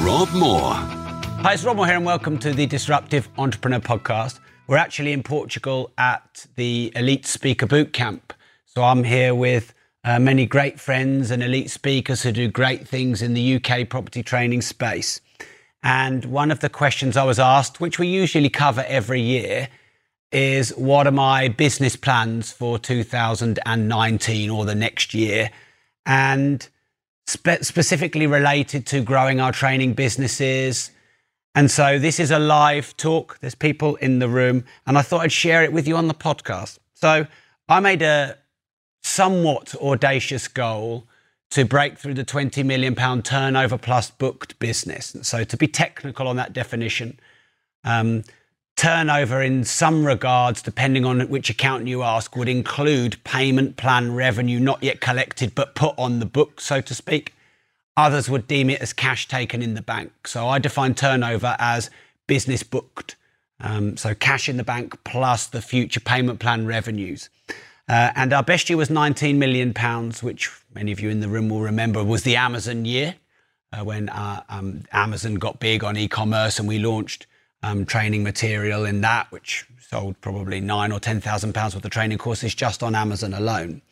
Rob Moore. Hi, it's Rob Moore here, and welcome to the Disruptive Entrepreneur Podcast. We're actually in Portugal at the Elite Speaker Boot Camp. So I'm here with uh, many great friends and elite speakers who do great things in the UK property training space. And one of the questions I was asked, which we usually cover every year, is what are my business plans for 2019 or the next year? And spe- specifically related to growing our training businesses. And so this is a live talk. There's people in the room, and I thought I'd share it with you on the podcast. So I made a somewhat audacious goal to break through the 20 million pound turnover plus booked business. And so to be technical on that definition, um, turnover in some regards, depending on which accountant you ask, would include payment plan revenue not yet collected but put on the book, so to speak. Others would deem it as cash taken in the bank. So I define turnover as business booked. Um, so cash in the bank plus the future payment plan revenues. Uh, and our best year was 19 million pounds, which many of you in the room will remember was the Amazon year uh, when uh, um, Amazon got big on e-commerce and we launched um, training material in that, which sold probably nine or ten thousand pounds worth of training courses just on Amazon alone.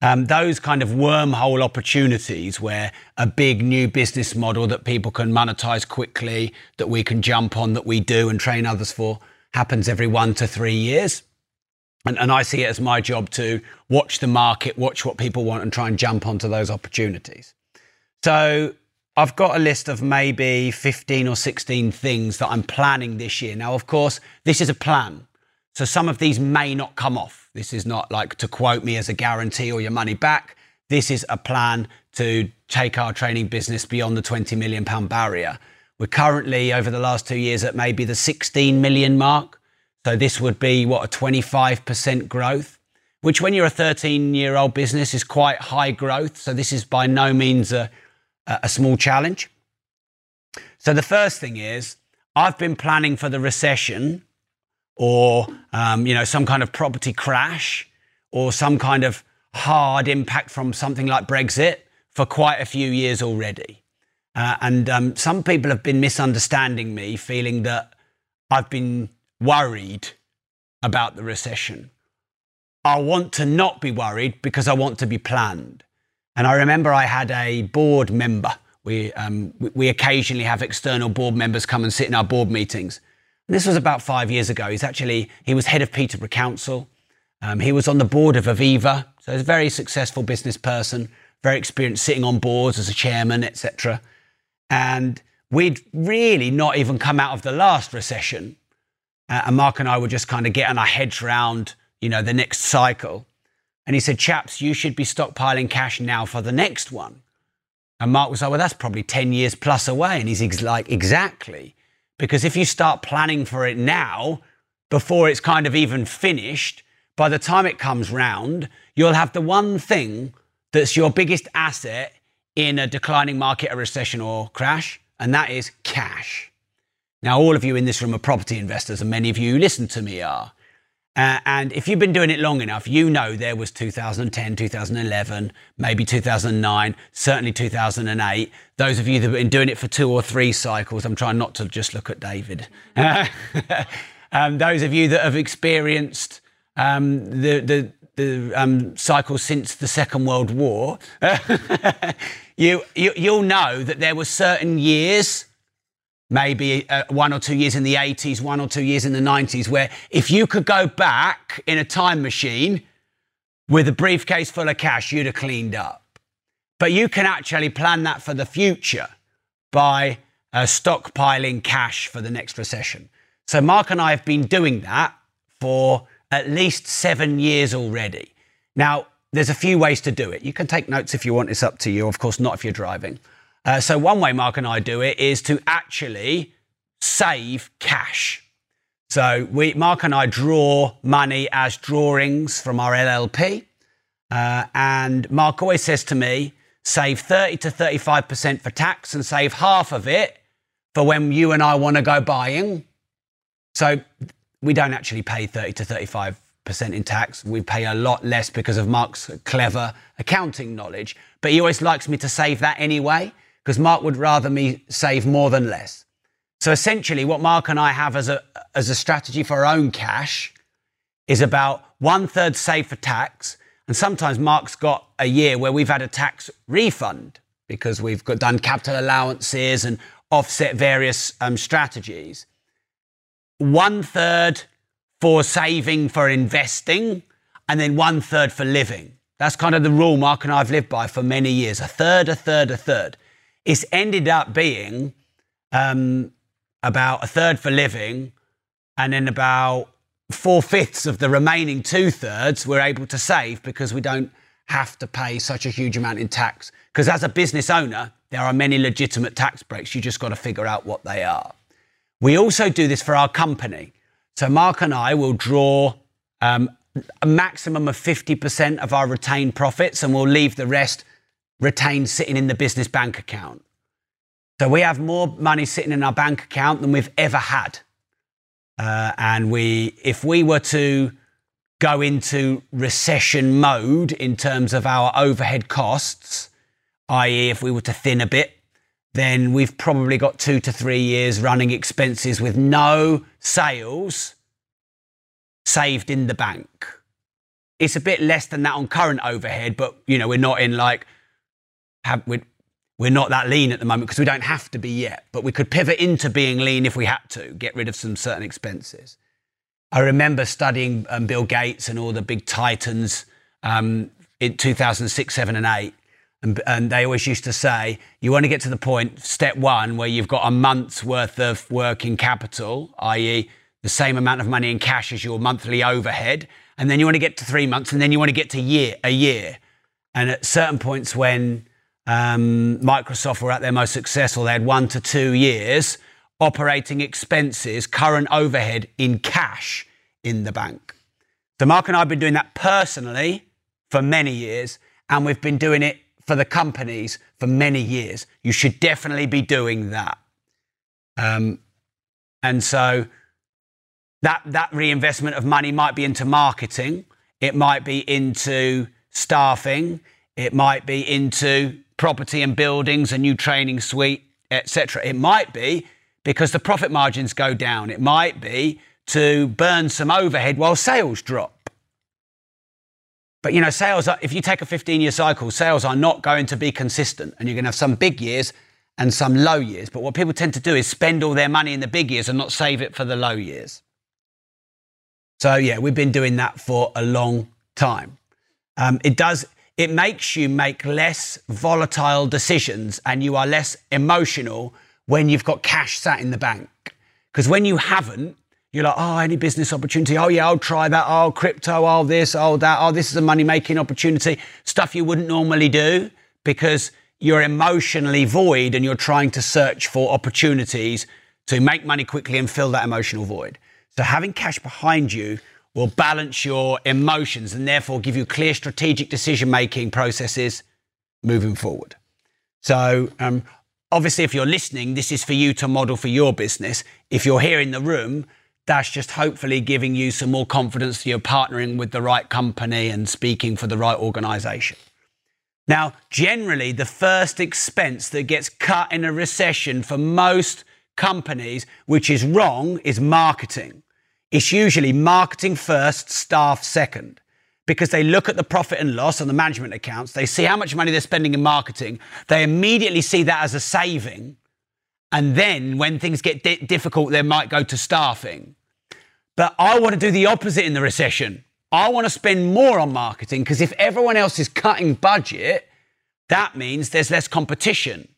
Um, those kind of wormhole opportunities where a big new business model that people can monetize quickly, that we can jump on, that we do and train others for, happens every one to three years. And, and I see it as my job to watch the market, watch what people want, and try and jump onto those opportunities. So I've got a list of maybe 15 or 16 things that I'm planning this year. Now, of course, this is a plan. So some of these may not come off. This is not like to quote me as a guarantee or your money back. This is a plan to take our training business beyond the 20 million pound barrier. We're currently over the last two years at maybe the 16 million mark. So this would be what a 25% growth, which when you're a 13 year old business is quite high growth. So this is by no means a, a small challenge. So the first thing is I've been planning for the recession or um, you know some kind of property crash or some kind of hard impact from something like Brexit for quite a few years already. Uh, and um, some people have been misunderstanding me, feeling that I've been worried about the recession. I want to not be worried because I want to be planned. And I remember I had a board member. We, um, we, occasionally have external board members come and sit in our board meetings. And this was about five years ago. He's actually, he was head of Peterborough Council. Um, he was on the board of Aviva. So he's a very successful business person, very experienced sitting on boards as a chairman, etc. And we'd really not even come out of the last recession. Uh, and Mark and I were just kind of getting our heads around, you know, the next cycle. And he said, chaps, you should be stockpiling cash now for the next one. And Mark was like, well, that's probably 10 years plus away. And he's ex- like, exactly. Because if you start planning for it now, before it's kind of even finished, by the time it comes round, you'll have the one thing that's your biggest asset in a declining market, a recession or crash, and that is cash. Now, all of you in this room are property investors, and many of you who listen to me are. Uh, and if you've been doing it long enough, you know there was 2010, 2011, maybe 2009, certainly 2008. Those of you that have been doing it for two or three cycles, I'm trying not to just look at David. um, those of you that have experienced um, the, the, the um, cycle since the Second World War, you, you, you'll know that there were certain years maybe uh, one or two years in the 80s, one or two years in the 90s, where if you could go back in a time machine with a briefcase full of cash, you'd have cleaned up. But you can actually plan that for the future by uh, stockpiling cash for the next recession. So, Mark and I have been doing that for at least seven years already. Now, there's a few ways to do it. You can take notes if you want, it's up to you. Of course, not if you're driving. Uh, so one way Mark and I do it is to actually save cash. So we, Mark and I draw money as drawings from our LLP. Uh, and Mark always says to me, save 30 to 35% for tax and save half of it for when you and I want to go buying. So we don't actually pay 30 to 35% in tax. We pay a lot less because of Mark's clever accounting knowledge. But he always likes me to save that anyway because Mark would rather me save more than less. So essentially, what Mark and I have as a, as a strategy for our own cash is about one third save for tax. And sometimes Mark's got a year where we've had a tax refund because we've got, done capital allowances and offset various um, strategies. One third for saving for investing, and then one third for living. That's kind of the rule Mark and I have lived by for many years a third, a third, a third it's ended up being um, about a third for living, and then about four fifths of the remaining two thirds we're able to save because we don't have to pay such a huge amount in tax. Because as a business owner, there are many legitimate tax breaks. You just got to figure out what they are. We also do this for our company. So Mark and I will draw um, a maximum of 50% of our retained profits and we'll leave the rest retained sitting in the business bank account. So we have more money sitting in our bank account than we've ever had. Uh, and we, if we were to go into recession mode in terms of our overhead costs, i.e., if we were to thin a bit, then we've probably got two to three years running expenses with no sales saved in the bank. It's a bit less than that on current overhead, but you know, we're not in like have, we're, we're not that lean at the moment because we don't have to be yet, but we could pivot into being lean if we had to, get rid of some certain expenses. I remember studying um, Bill Gates and all the big titans um, in 2006, 7, and 8. And, and, they always used to say, you want to get to the point, step one, where you've got a month's worth of working capital, i.e., the same amount of money in cash as your monthly overhead. And then you want to get to three months, and then you want to get to year, a year. And at certain points when um, Microsoft were at their most successful. They had one to two years operating expenses, current overhead in cash in the bank. So Mark and I have been doing that personally for many years, and we've been doing it for the companies for many years. You should definitely be doing that. Um, and so that, that reinvestment of money might be into marketing, it might be into staffing, it might be into property and buildings, a new training suite, etc. It might be because the profit margins go down. It might be to burn some overhead while sales drop. But you know, sales, are, if you take a 15 year cycle, sales are not going to be consistent and you're going to have some big years and some low years. But what people tend to do is spend all their money in the big years and not save it for the low years. So yeah, we've been doing that for a long time. Um, it does, it makes you make less volatile decisions and you are less emotional when you've got cash sat in the bank. Because when you haven't, you're like, oh, any business opportunity. Oh, yeah, I'll try that. Oh, crypto. Oh, this. Oh, that. Oh, this is a money making opportunity. Stuff you wouldn't normally do because you're emotionally void and you're trying to search for opportunities to make money quickly and fill that emotional void. So having cash behind you will balance your emotions and therefore give you clear strategic decision making processes moving forward. So, um, obviously, if you're listening, this is for you to model for your business. If you're here in the room, That's just hopefully giving you some more confidence that you're partnering with the right company and speaking for the right organization. Now, generally, the first expense that gets cut in a recession for most companies, which is wrong, is marketing. It's usually marketing first, staff second. Because they look at the profit and loss on the management accounts, they see how much money they're spending in marketing, they immediately see that as a saving. And then when things get di- difficult, they might go to staffing. But I want to do the opposite in the recession. I want to spend more on marketing because if everyone else is cutting budget, that means there's less competition.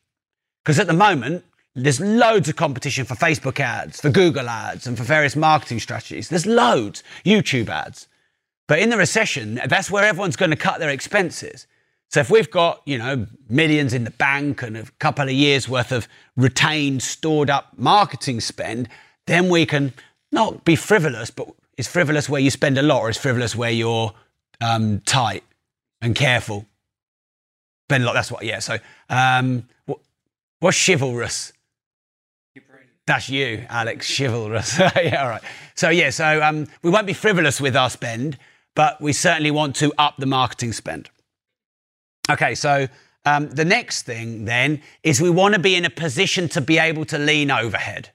Because at the moment, there's loads of competition for Facebook ads, for Google ads, and for various marketing strategies. There's loads, YouTube ads. But in the recession, that's where everyone's going to cut their expenses. So if we've got, you know, millions in the bank and a couple of years worth of retained, stored up marketing spend, then we can not be frivolous, but is frivolous where you spend a lot, or is frivolous where you're um, tight and careful? Spend a lot. That's what. Yeah. So, um, what, what's chivalrous? That's you, Alex. Chivalrous. yeah. All right. So yeah. So um, we won't be frivolous with our spend, but we certainly want to up the marketing spend. Okay. So. Um, the next thing then is we want to be in a position to be able to lean overhead.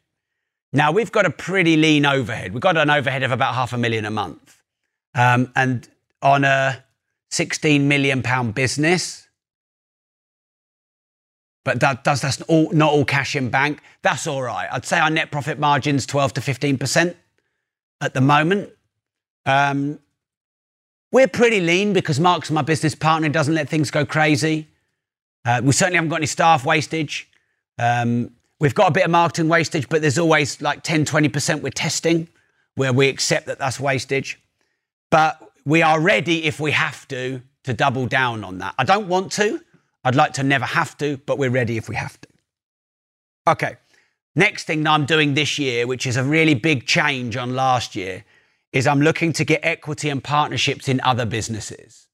Now, we've got a pretty lean overhead. We've got an overhead of about half a million a month. Um, and on a 16 million pound business, but that does that's all, not all cash in bank. That's all right. I'd say our net profit margin's 12 to 15% at the moment. Um, we're pretty lean because Mark's my business partner, doesn't let things go crazy. Uh, we certainly haven't got any staff wastage. Um, We've got a bit of marketing wastage, but there's always like 10, 20% we're testing where we accept that that's wastage. But we are ready if we have to to double down on that. I don't want to. I'd like to never have to, but we're ready if we have to. Okay. Next thing that I'm doing this year, which is a really big change on last year, is I'm looking to get equity and partnerships in other businesses.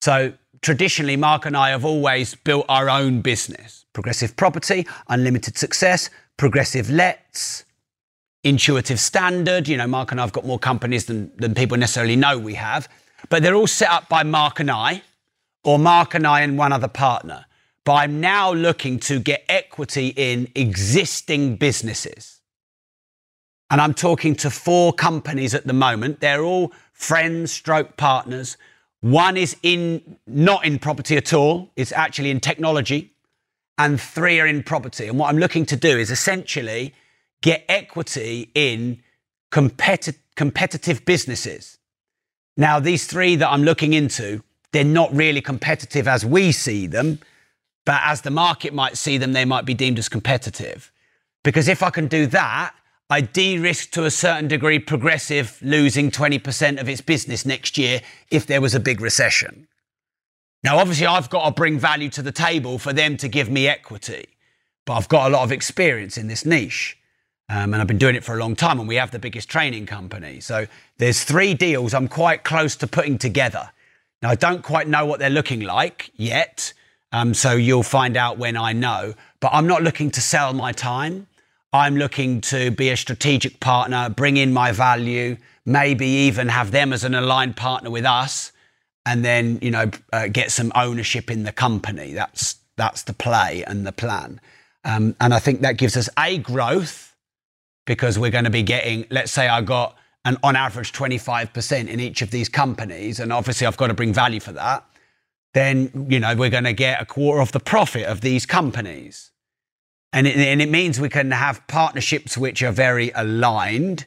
So traditionally, Mark and I have always built our own business progressive property, unlimited success, progressive lets, intuitive standard. You know, Mark and I have got more companies than, than people necessarily know we have, but they're all set up by Mark and I, or Mark and I and one other partner. But I'm now looking to get equity in existing businesses. And I'm talking to four companies at the moment. They're all friends, stroke partners. One is in not in property at all. It's actually in technology and three are in property. And what I'm looking to do is essentially get equity in competi- competitive businesses. Now, these three that I'm looking into, they're not really competitive as we see them, but as the market might see them, they might be deemed as competitive. Because if I can do that, I de risk to a certain degree progressive losing 20% of its business next year if there was a big recession. Now, obviously, I've got to bring value to the table for them to give me equity, but I've got a lot of experience in this niche. Um, and I've been doing it for a long time, and we have the biggest training company. So there's three deals I'm quite close to putting together. Now, I don't quite know what they're looking like yet, um, so you'll find out when I know. But I'm not looking to sell my time. I'm looking to be a strategic partner, bring in my value, maybe even have them as an aligned partner with us and then you know uh, get some ownership in the company. That's that's the play and the plan, um, and I think that gives us a growth because we're going to be getting. Let's say I got an on average 25% in each of these companies, and obviously I've got to bring value for that. Then you know we're going to get a quarter of the profit of these companies. And it, and it means we can have partnerships which are very aligned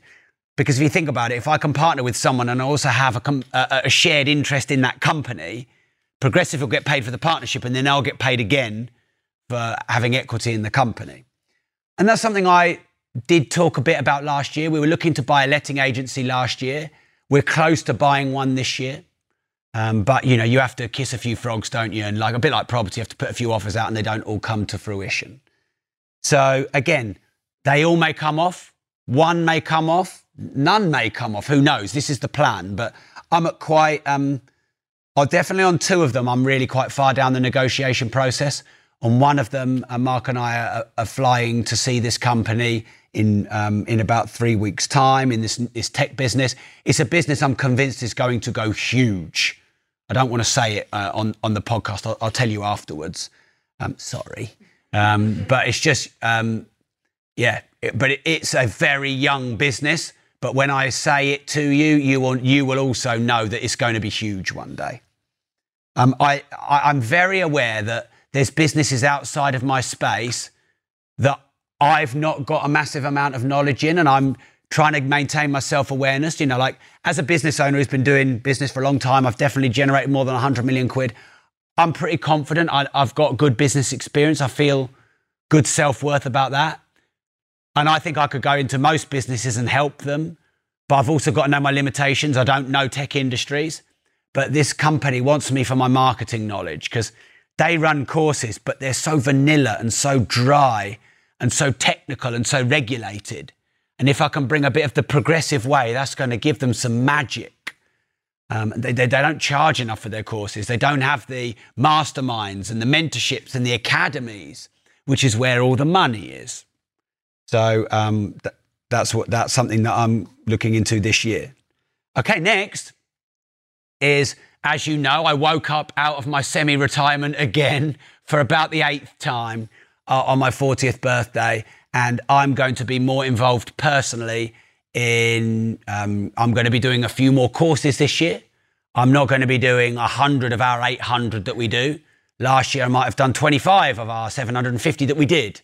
because if you think about it, if I can partner with someone and also have a, com- a, a shared interest in that company, Progressive will get paid for the partnership and then I'll get paid again for having equity in the company. And that's something I did talk a bit about last year. We were looking to buy a letting agency last year. We're close to buying one this year. Um, but you know, you have to kiss a few frogs, don't you? And like a bit like property, you have to put a few offers out and they don't all come to fruition. So again, they all may come off. One may come off none may come off. Who knows? This is the plan. But I'm at quite, um, oh, definitely on two of them, I'm really quite far down the negotiation process. On one of them, uh, Mark and I are, are, flying to see this company in um, in about three weeks' time in this this tech business. It's a business I'm convinced is going to go huge. I don't want to say it uh, on on the podcast. I'll, I'll tell you afterwards. Um, sorry, um, but it's just um, yeah. It, but it, it's a very young business. But when I say it to you, you will you will also know that it's going to be huge one day. Um, I, I I'm very aware that there's businesses outside of my space that I've not got a massive amount of knowledge in, and I'm trying to maintain my self awareness. You know, like as a business owner who's been doing business for a long time, I've definitely generated more than 100 million quid. I'm pretty confident. I, have got good business experience. I feel good self worth about that. And I think I could go into most businesses and help them. But I've also got to know my limitations. I don't know tech industries. But this company wants me for my marketing knowledge because they run courses, but they're so vanilla and so dry and so technical and so regulated. And if I can bring a bit of the progressive way, that's going to give them some magic. Um, they, they, they, don't charge enough for their courses. They don't have the masterminds and the mentorships and the academies, which is where all the money is. So um, th- that's what that's something that I'm looking into this year. Okay, next is as you know, I woke up out of my semi retirement again for about the eighth time uh, on my 40th birthday. And I'm going to be more involved personally in, um, I'm going to be doing a few more courses this year. I'm not going to be doing 100 of our 800 that we do. Last year, I might have done 25 of our 750 that we did,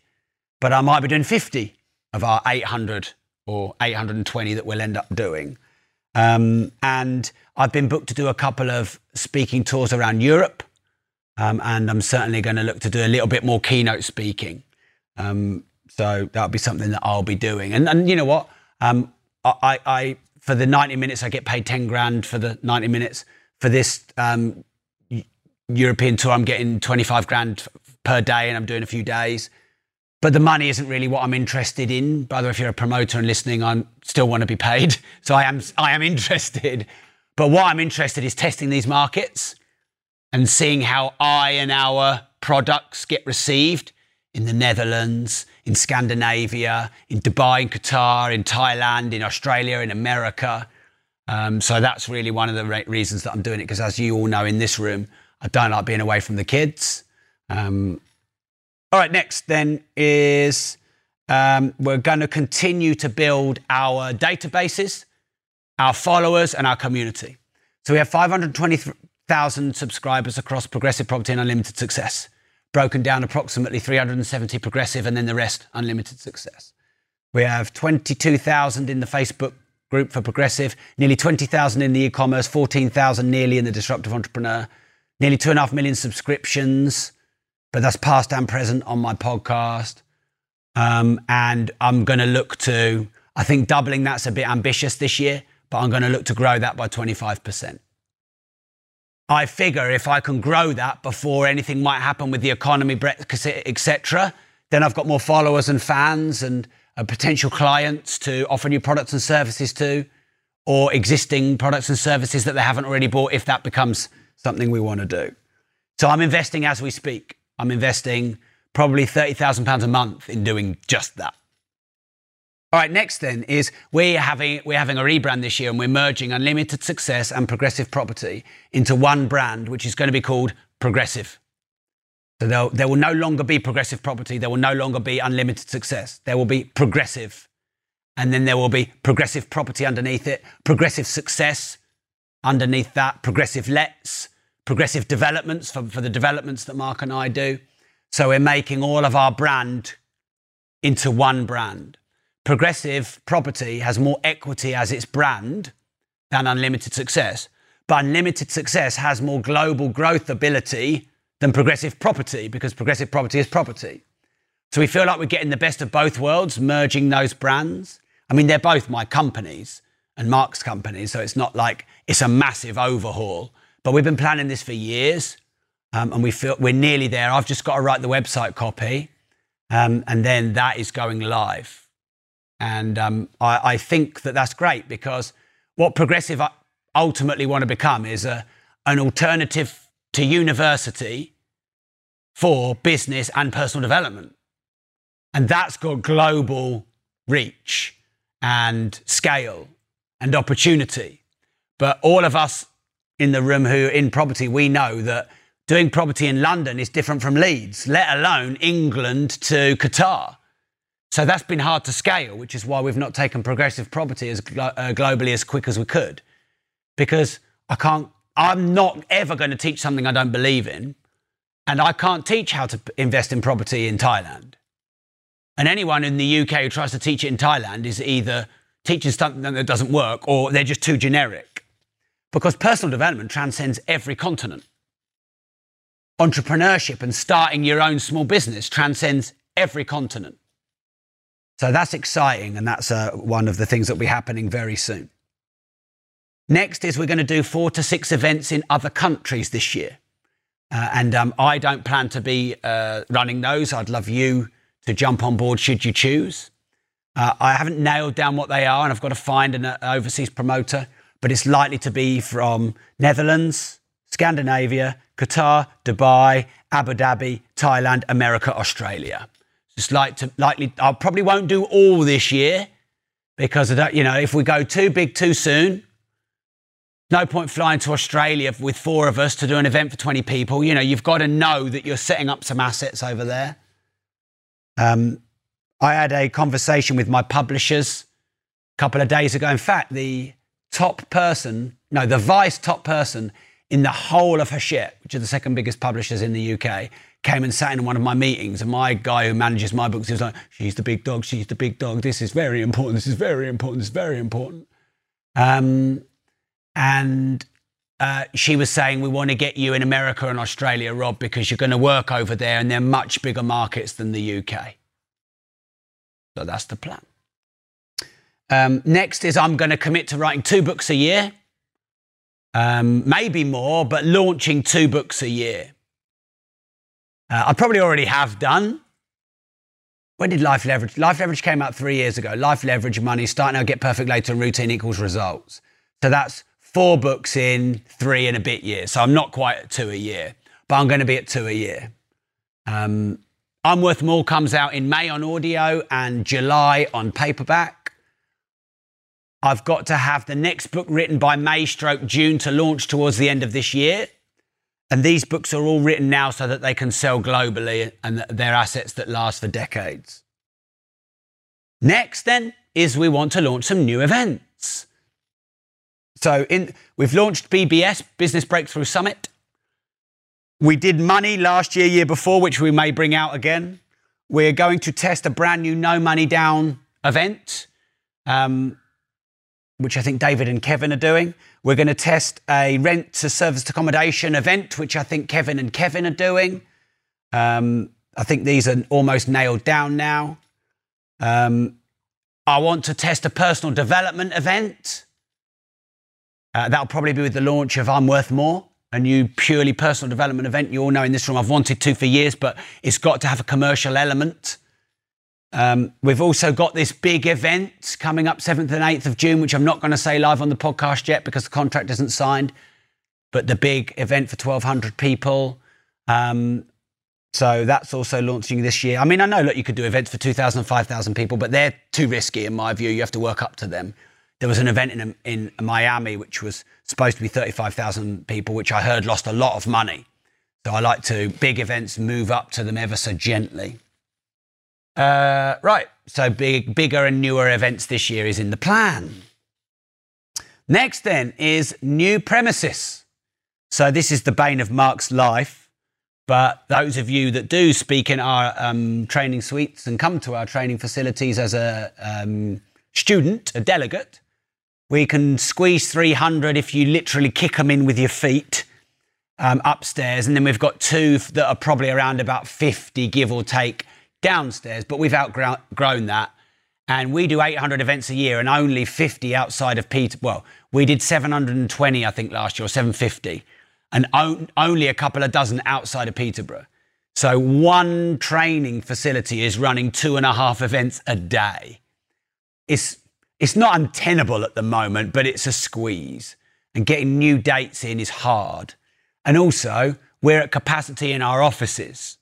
but I might be doing 50 of our 800 or 820 that we'll end up doing. Um, and I've been booked to do a couple of speaking tours around Europe. Um, and I'm certainly going to look to do a little bit more keynote speaking. Um, so that'll be something that I'll be doing. And, and you know what? Um, I, I, for the 90 minutes, I get paid 10 grand for the 90 minutes. For this um, European tour, I'm getting 25 grand per day and I'm doing a few days but the money isn't really what I'm interested in. By the way, if you're a promoter and listening, I still want to be paid. So I am, I am interested. But what I'm interested is testing these markets and seeing how I and our products get received in the Netherlands, in Scandinavia, in Dubai, in Qatar, in Thailand, in Australia, in America. Um, so that's really one of the reasons that I'm doing it. Because as you all know in this room, I don't like being away from the kids. Um, all right, next then is um, we're going to continue to build our databases, our followers, and our community. So we have 520,000 subscribers across Progressive Property and Unlimited Success, broken down approximately 370 Progressive and then the rest Unlimited Success. We have 22,000 in the Facebook group for Progressive, nearly 20,000 in the e-commerce, 14,000 nearly in the Disruptive Entrepreneur, nearly two and a half million subscriptions but that's past and present on my podcast. Um, and I'm going to look to, I think doubling that's a bit ambitious this year, but I'm going to look to grow that by 25%. I figure if I can grow that before anything might happen with the economy, etc., then I've got more followers and fans and uh, potential clients to offer new products and services to, or existing products and services that they haven't already bought if that becomes something we want to do. So I'm investing as we speak. I'm investing probably £30,000 a month in doing just that. All right, next then is we're having, we're having a rebrand this year and we're merging Unlimited Success and Progressive Property into one brand, which is going to be called Progressive. So there will no longer be Progressive Property. There will no longer be Unlimited Success. There will be Progressive. And then there will be Progressive Property underneath it, Progressive Success underneath that, Progressive Lets, progressive developments for, for the developments that Mark and I do. So we're making all of our brand into one brand. Progressive property has more equity as its brand than unlimited success. But unlimited success has more global growth ability than progressive property because progressive property is property. So we feel like we're getting the best of both worlds, merging those brands. I mean, they're both my companies and Mark's companies, so it's not like it's a massive overhaul. But we've been planning this for years, um, and we feel we're nearly there. I've just got to write the website copy, um, and then that is going live. And um, I, I, think that that's great because what progressive ultimately want to become is a, an alternative to university for business and personal development. And that's got global reach and scale and opportunity. But all of us in the room who are in property, we know that doing property in London is different from Leeds, let alone England to Qatar. So that's been hard to scale, which is why we've not taken progressive property as glo- uh, globally as quick as we could. Because I can't, I'm not ever going to teach something I don't believe in. And I can't teach how to invest in property in Thailand. And anyone in the UK who tries to teach it in Thailand is either teaching something that doesn't work or they're just too generic. Because personal development transcends every continent. Entrepreneurship and starting your own small business transcends every continent. So that's exciting, and that's uh, one of the things that will be happening very soon. Next is we're going to do four to six events in other countries this year. Uh, and um, I don't plan to be uh, running those. I'd love you to jump on board should you choose. Uh, I haven't nailed down what they are, and I've got to find an uh, overseas promoter, but it's likely to be from Netherlands, Scandinavia, Qatar, Dubai, Abu Dhabi, Thailand, America, Australia. Just like to likely, I probably won't do all this year because you know, if we go too big too soon, no point flying to Australia with four of us to do an event for 20 people. You know, you've got to know that you're setting up some assets over there. Um, I had a conversation with my publishers a couple of days ago. In fact, the top person, no, the vice top person in the whole of Hachette, which are the second biggest publishers in the UK, came and sat in one of my meetings. And my guy who manages my books, was like, She's the big dog, she's the big dog. This is very important, this is very important, this is very important. Um, and uh, she was saying, We want to get you in America and Australia, Rob, because you're going to work over there and they're much bigger markets than the UK. So that's the plan. Um, next is I'm going to commit to writing two books a year, um, maybe more, but launching two books a year. Uh, I probably already have done. When did Life Leverage? Life Leverage came out three years ago. Life Leverage Money, Start Now, Get Perfect Later, Routine equals results. So that's four books in three and a bit years. So I'm not quite at two a year, but I'm going to be at two a year. Um, I'm Worth More comes out in May on audio and July on paperback. I've got to have the next book written by May stroke June to launch towards the end of this year. And these books are all written now so that they can sell globally and they're assets that last for decades. Next, then, is we want to launch some new events. So in, we've launched BBS, Business Breakthrough Summit. We did money last year, year before, which we may bring out again. We're going to test a brand new no money down event, um, which I think David and Kevin are doing. We're going to test a rent to service accommodation event, which I think Kevin and Kevin are doing. Um, I think these are almost nailed down now. Um, I want to test a personal development event. Uh, that'll probably be with the launch of I'm Worth More, a new purely personal development event. You all know in this room I've wanted to for years, but it's got to have a commercial element. Um, we've also got this big event coming up 7th and 8th of June, which I'm not going to say live on the podcast yet because the contract isn't signed. But the big event for 1,200 people. Um, so that's also launching this year. I mean, I know, look, you could do events for 2,000, 5,000 people, but they're too risky in my view. You have to work up to them. There was an event in, in Miami which was supposed to be 35,000 people, which I heard lost a lot of money. So I like to, big events, move up to them ever so gently. Uh, right, so big, bigger and newer events this year is in the plan. Next, then, is new premises. So this is the bane of Mark's life. But those of you that do speak in our um, training suites and come to our training facilities as a um, student, a delegate, we can squeeze 300 if you literally kick them in with your feet um, upstairs. And then we've got two that are probably around about 50, give or take, downstairs. But we've outgrown that. And we do 800 events a year and only 50 outside of Peter. Well, we did 720, I think, last year, or 750 and on, only a couple of dozen outside of Peterborough. So one training facility is running two and a half events a day. It's, it's not untenable at the moment, but it's a squeeze. And getting new dates in is hard. And also, we're at capacity in our offices.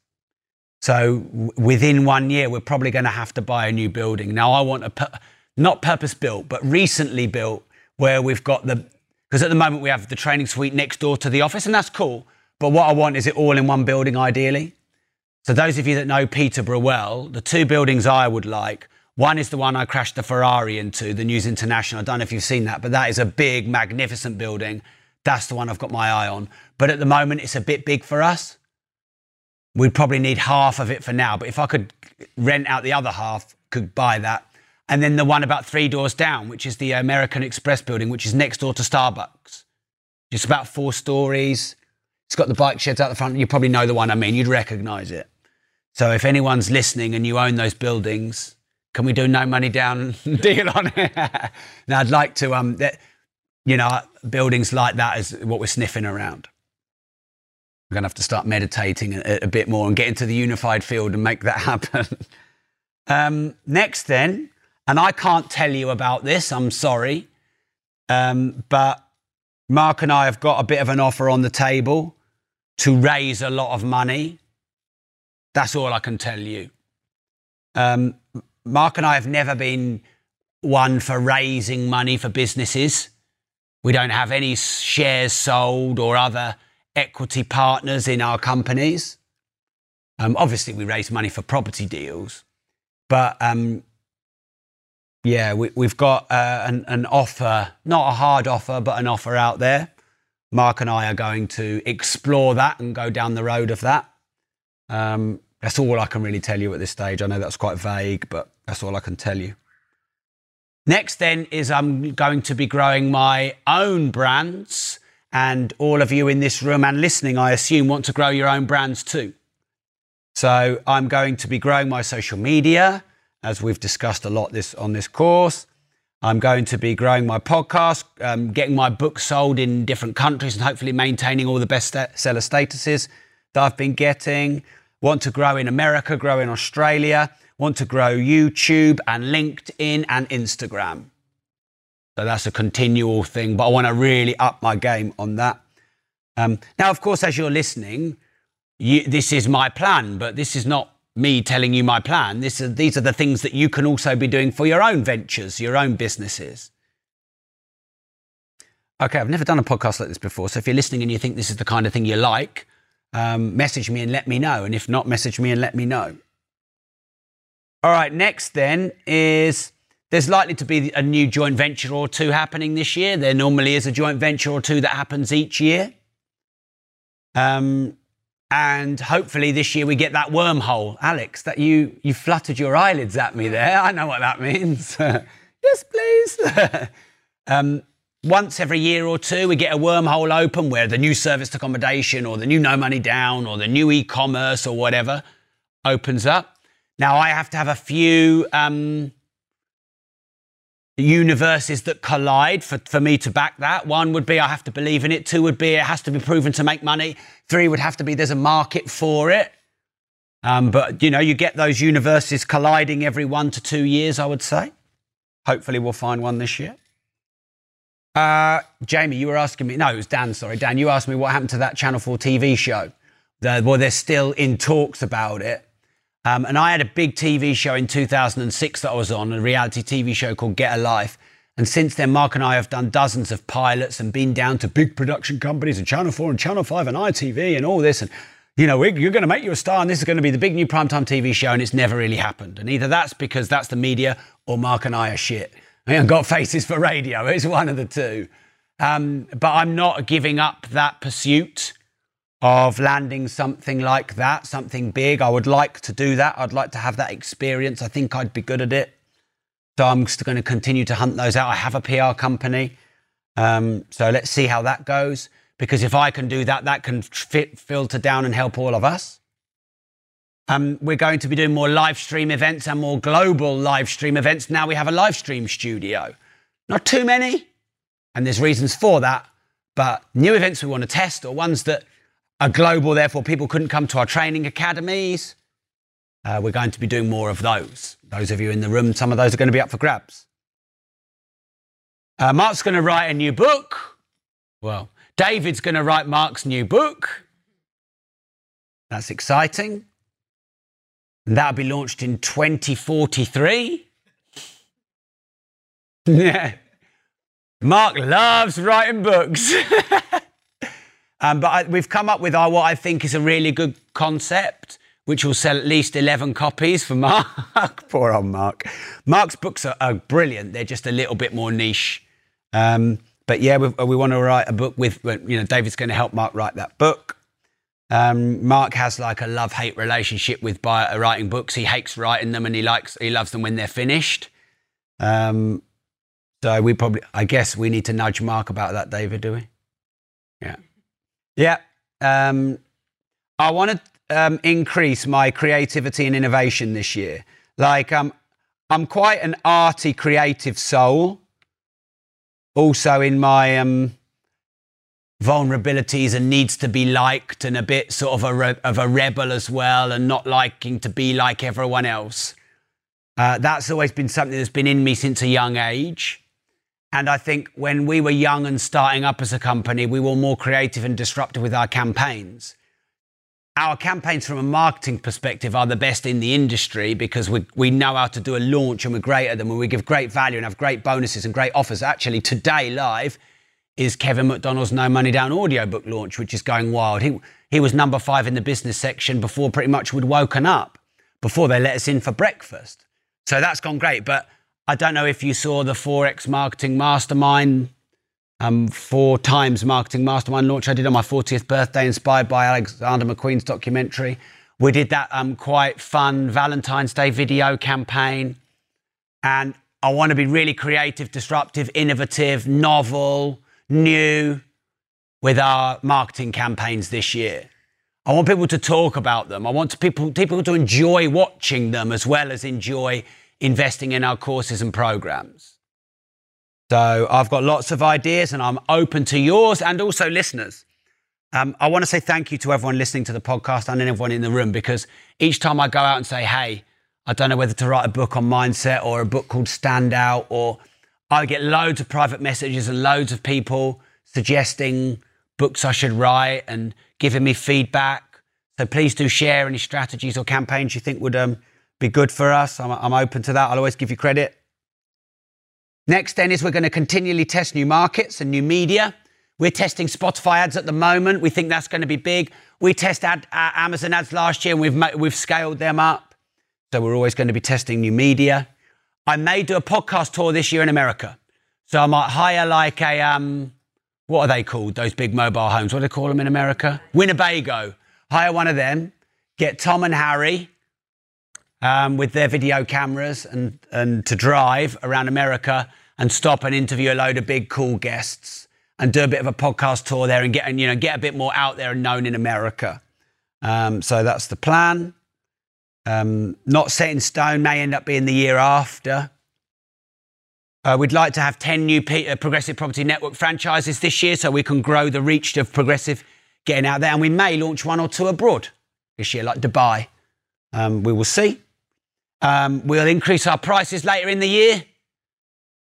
So within one year, we're probably going to have to buy a new building. Now, I want a pu- not purpose built, but recently built, where we've got the because at the moment we have the training suite next door to the office, and that's cool. But what I want is it all in one building, ideally. So those of you that know Peterborough well, the two buildings I would like. One is the one I crashed the Ferrari into, the News International. I don't know if you've seen that, but that is a big, magnificent building. That's the one I've got my eye on. But at the moment, it's a bit big for us. We'd probably need half of it for now. But if I could rent out the other half, could buy that. And then the one about three doors down, which is the American Express building, which is next door to Starbucks. It's about four stories. It's got the bike sheds out the front. You probably know the one I mean. You'd recognize it. So if anyone's listening and you own those buildings, can we do no money down deal on it? now I'd like to, um, that, you know, buildings like that is what we're sniffing around. We're going to have to start meditating a, a bit more and get into the unified field and make that happen. um, next, then, and I can't tell you about this, I'm sorry, um, but Mark and I have got a bit of an offer on the table to raise a lot of money. That's all I can tell you. Um, Mark and I have never been one for raising money for businesses. We don't have any shares sold or other equity partners in our companies. Um, obviously, we raise money for property deals, but um, yeah, we, have got uh, an, an offer, not a hard offer, but an offer out there. Mark and I are going to explore that and go down the road of that. Um, that's all I can really tell you at this stage. I know that's quite vague, but that's all I can tell you. Next, then, is I'm going to be growing my own brands. And all of you in this room and listening, I assume, want to grow your own brands too. So I'm going to be growing my social media, as we've discussed a lot this on this course. I'm going to be growing my podcast, um, getting my book sold in different countries, and hopefully maintaining all the best seller statuses that I've been getting. Want to grow in America, grow in Australia want to grow YouTube and LinkedIn and Instagram. So that's a continual thing, but I want to really up my game on that. Um, now, of course, as you're listening, you, this is my plan, but this is not me telling you my plan. This is, these are the things that you can also be doing for your own ventures, your own businesses. Okay, I've never done a podcast like this before. So if you're listening and you think this is the kind of thing you like, um, message me and let me know. And if not, message me and let me know. All right, next then is there's likely to be a new joint venture or two happening this year. There normally is a joint venture or two that happens each year. Um, and hopefully this year we get that wormhole. Alex, that you you fluttered your eyelids at me there. I know what that means. yes, please. um, once every year or two, we get a wormhole open where the new service accommodation or the new no money down or the new e-commerce or whatever opens up. Now, I have to have a few um, universes that collide for, for me to back that. One would be I have to believe in it. Two would be it has to be proven to make money. Three would have to be there's a market for it. Um, but, you know, you get those universes colliding every one to two years, I would say. Hopefully, we'll find one this year. Uh, Jamie, you were asking me. No, it was Dan. Sorry, Dan. You asked me what happened to that Channel Four TV show. The, well, they're still in talks about it. Um, and I had a big TV show in 2006 that I was on, a reality TV show called Get a Life. And since then, Mark and I have done dozens of pilots and been down to big production companies and Channel 4 and Channel 5 and ITV and all this. And, you know, you're going to make you a star and this is going to be the big new primetime TV show. And it's never really happened. And either that's because that's the media or Mark and I are shit. I haven't got faces for radio. It's one of the two. Um, but I'm not giving up that pursuit of landing something like that, something big. I would like to do that. I'd like to have that experience. I think I'd be good at it. So I'm just going to continue to hunt those out. I have a PR company. Um, so let's see how that goes. Because if I can do that, that can fit, filter down and help all of us. Um, we're going to be doing more live stream events and more global live stream events. Now we have a live stream studio. Not too many, and there's reasons for that, but new events we want to test or ones that are global, therefore people couldn't come to our training academies. Uh, we're going to be doing more of those. Those of you in the room, some of those are going to be up for grabs. Uh, Mark's going to write a new book. Well, David's going to write Mark's new book. That's exciting. And that'll be launched in 2043. yeah. Mark loves writing books. um, but I, we've come up with our, what I think is a really good concept, which will sell at least 11 copies for Mark. Poor old Mark. Mark's books are, are, brilliant. They're just a little bit more niche. Um, but yeah, we, want to write a book with, you know, David's going to help Mark write that book. Um, Mark has like a love hate relationship with by, writing books. He hates writing them and he likes, he loves them when they're finished. Um, so we probably, I guess we need to nudge Mark about that, David, do we? Yeah. Yeah. Um, I want to um, increase my creativity and innovation this year. Like, um, I'm quite an arty, creative soul. Also, in my um, vulnerabilities and needs to be liked, and a bit sort of a re- of a rebel as well, and not liking to be like everyone else. Uh, that's always been something that's been in me since a young age. And I think when we were young and starting up as a company, we were more creative and disruptive with our campaigns. Our campaigns, from a marketing perspective, are the best in the industry because we, we know how to do a launch and we're great at them and we give great value and have great bonuses and great offers. Actually, today, live, is Kevin McDonald's No Money Down audiobook launch, which is going wild. He, he was number five in the business section before pretty much we'd woken up, before they let us in for breakfast. So that's gone great. But I don't know if you saw the Forex Marketing Mastermind, um, four times Marketing Mastermind launch I did on my 40th birthday, inspired by Alexander McQueen's documentary. We did that um, quite fun Valentine's Day video campaign. And I want to be really creative, disruptive, innovative, novel, new with our marketing campaigns this year. I want people to talk about them. I want people, people to enjoy watching them as well as enjoy investing in our courses and programs. So I've got lots of ideas and I'm open to yours and also listeners. Um, I want to say thank you to everyone listening to the podcast and everyone in the room because each time I go out and say, hey, I don't know whether to write a book on mindset or a book called Standout, or I get loads of private messages and loads of people suggesting books I should write and giving me feedback. So please do share any strategies or campaigns you think would um, be good for us. I'm, I'm open to that. I'll always give you credit. Next, then, is we're going to continually test new markets and new media. We're testing Spotify ads at the moment. We think that's going to be big. We tested ad, uh, Amazon ads last year and we've, we've scaled them up. So we're always going to be testing new media. I may do a podcast tour this year in America. So I might hire like a, um, what are they called? Those big mobile homes. What do they call them in America? Winnebago. Hire one of them. Get Tom and Harry um, with their video cameras and, and to drive around America and stop and interview a load of big cool guests and do a bit of a podcast tour there and get and you know get a bit more out there and known in America. Um, so that's the plan. Um, not set in stone, may end up being the year after. Uh, we'd like to have 10 new P- uh, Progressive Property Network franchises this year so we can grow the reach of Progressive getting out there. And we may launch one or two abroad this year, like Dubai. Um, we will see. Um, we'll increase our prices later in the year,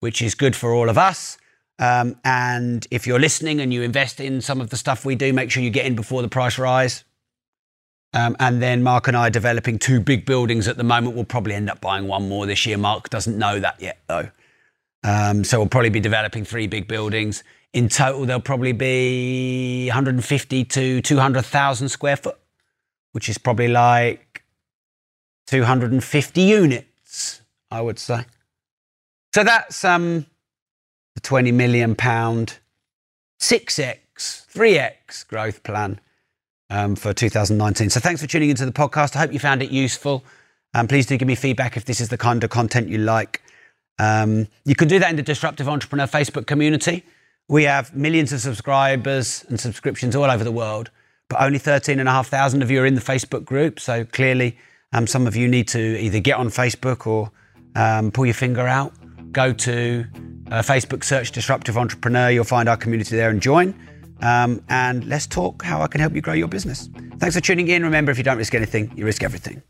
which is good for all of us. Um, and if you're listening and you invest in some of the stuff we do, make sure you get in before the price rise. Um, and then Mark and I are developing two big buildings at the moment. We'll probably end up buying one more this year. Mark doesn't know that yet, though. Um, so we'll probably be developing three big buildings. In total, there'll probably be 150 to 200,000 square foot, which is probably like 250 units, I would say. So that's um, the 20 million pound 6x, 3x growth plan um, for 2019. So thanks for tuning into the podcast. I hope you found it useful. Um, please do give me feedback if this is the kind of content you like. Um, you can do that in the Disruptive Entrepreneur Facebook community. We have millions of subscribers and subscriptions all over the world, but only 13,500 of you are in the Facebook group. So clearly, um, some of you need to either get on Facebook or um, pull your finger out. Go to uh, Facebook, search Disruptive Entrepreneur. You'll find our community there and join. Um, and let's talk how I can help you grow your business. Thanks for tuning in. Remember, if you don't risk anything, you risk everything.